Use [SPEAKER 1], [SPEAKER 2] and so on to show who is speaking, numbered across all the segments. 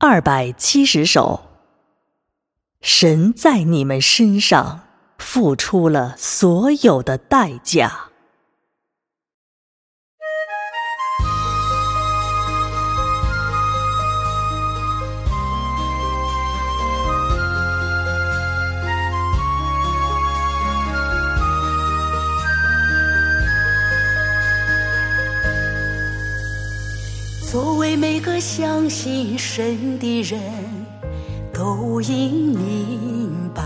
[SPEAKER 1] 二百七十首，神在你们身上付出了所有的代价。
[SPEAKER 2] 作为每个相信神的人，都应明白，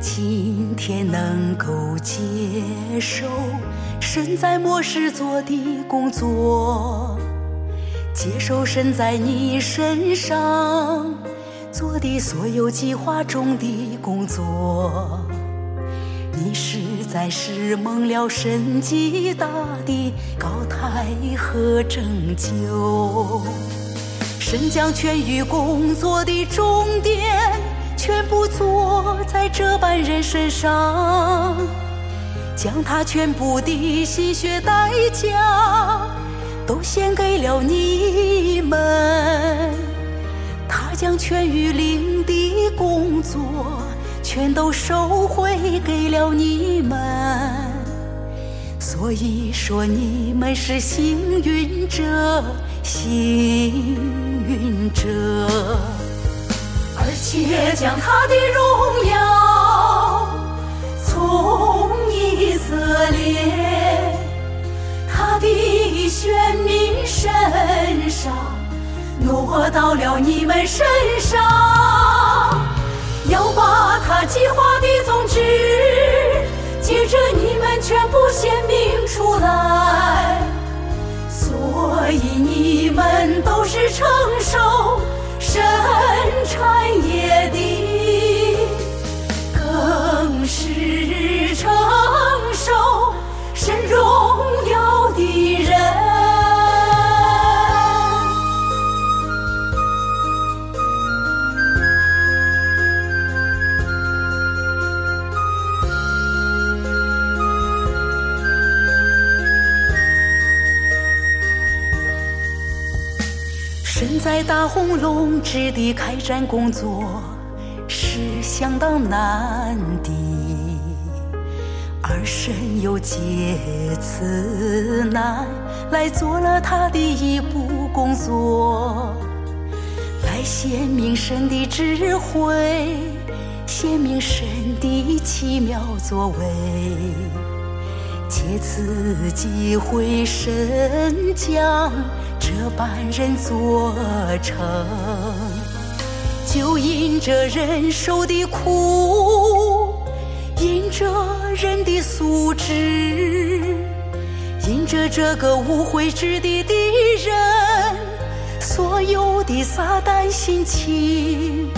[SPEAKER 2] 今天能够接受神在末世做的工作，接受神在你身上做的所有计划中的工作。你实在是蒙了神极大的高台和拯救，神将全域工作的终点全部做在这般人身上，将他全部的心血代价都献给了你们，他将全域领的工作。全都收回给了你们，所以说你们是幸运者，幸运者，而且将他的荣耀从以色列他的选民身上挪到了你们身上。要把他计划的宗旨，全部显明出来，所以你们都是承受身在大红龙之地开展工作是相当难的，而神又借此难来做了他的一步工作，来显明神的智慧，显明神的奇妙作为，借此机会神将。这般人做成，就因这人受的苦，因着人的素质，因着这个无悔之地的人，所有的撒旦心情，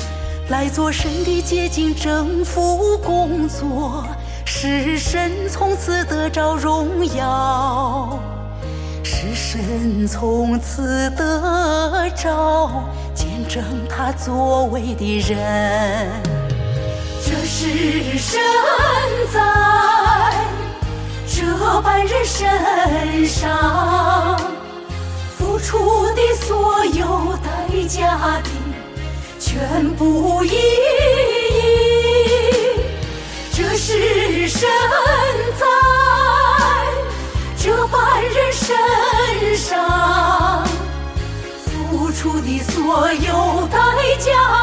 [SPEAKER 2] 来做神的接近征服工作，使神从此得着荣耀。是神从此得着见证他作为的人，这是神在这般人身上付出的所有代价的全部意付出的所有代价。